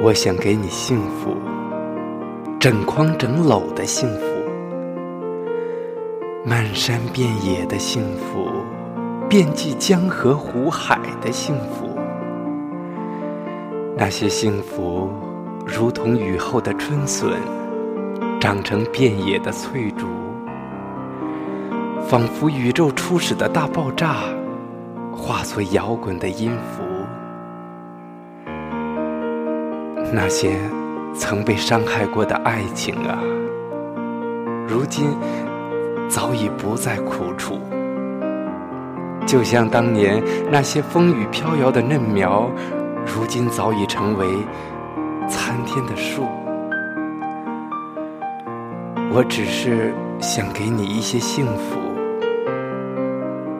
我想给你幸福，整筐整篓的幸福，漫山遍野的幸福，遍及江河湖海的幸福。那些幸福，如同雨后的春笋，长成遍野的翠竹，仿佛宇宙初始的大爆炸，化作摇滚的音符。那些曾被伤害过的爱情啊，如今早已不再苦楚。就像当年那些风雨飘摇的嫩苗，如今早已成为参天的树。我只是想给你一些幸福，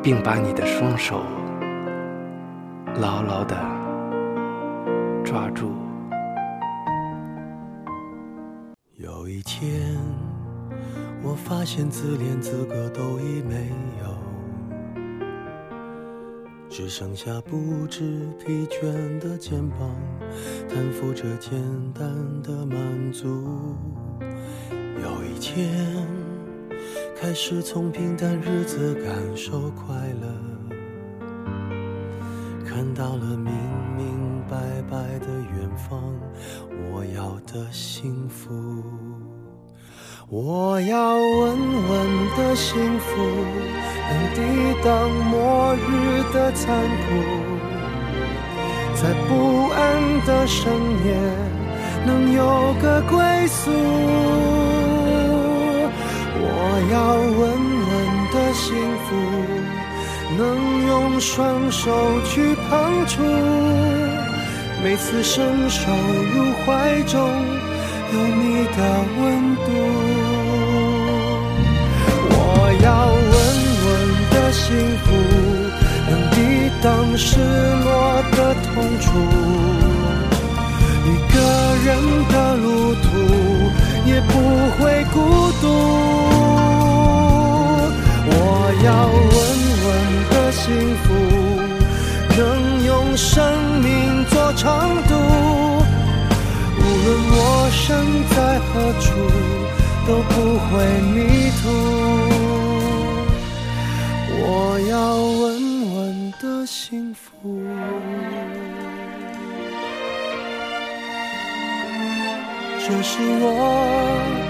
并把你的双手牢牢的抓住。有一天，我发现自怜资格都已没有，只剩下不知疲倦的肩膀，担负着简单的满足。有一天，开始从平淡日子感受快乐，看到了明明白白的远方。的幸福，我要稳稳的幸福，能抵挡末日的残酷，在不安的深夜能有个归宿。我要稳稳的幸福，能用双手去碰触。每次伸手入怀中，有你的温度。我要稳稳的幸福，能抵挡失落的痛楚。一个人的路途会迷途。我要稳稳的幸福，这是我。